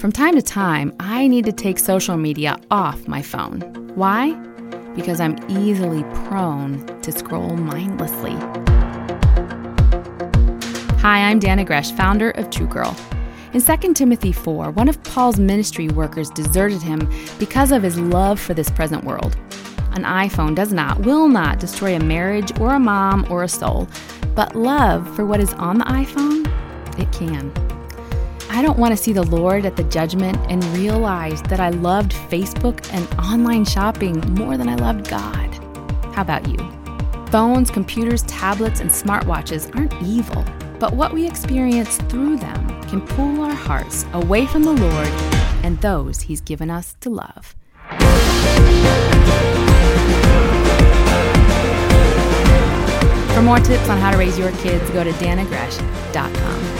From time to time, I need to take social media off my phone. Why? Because I'm easily prone to scroll mindlessly. Hi, I'm Dannah Gresh, founder of True Girl. In 2 Timothy 4, one of Paul's ministry workers deserted him because of his love for this present world. An iPhone does not, will not destroy a marriage or a mom or a soul, but love for what is on the iPhone, it can. I don't want to see the Lord at the judgment and realize that I loved Facebook and online shopping more than I loved God. How about you? Phones, computers, tablets, and smartwatches aren't evil, but what we experience through them can pull our hearts away from the Lord and those He's given us to love. For more tips on how to raise your kids, go to dannahgresh.com.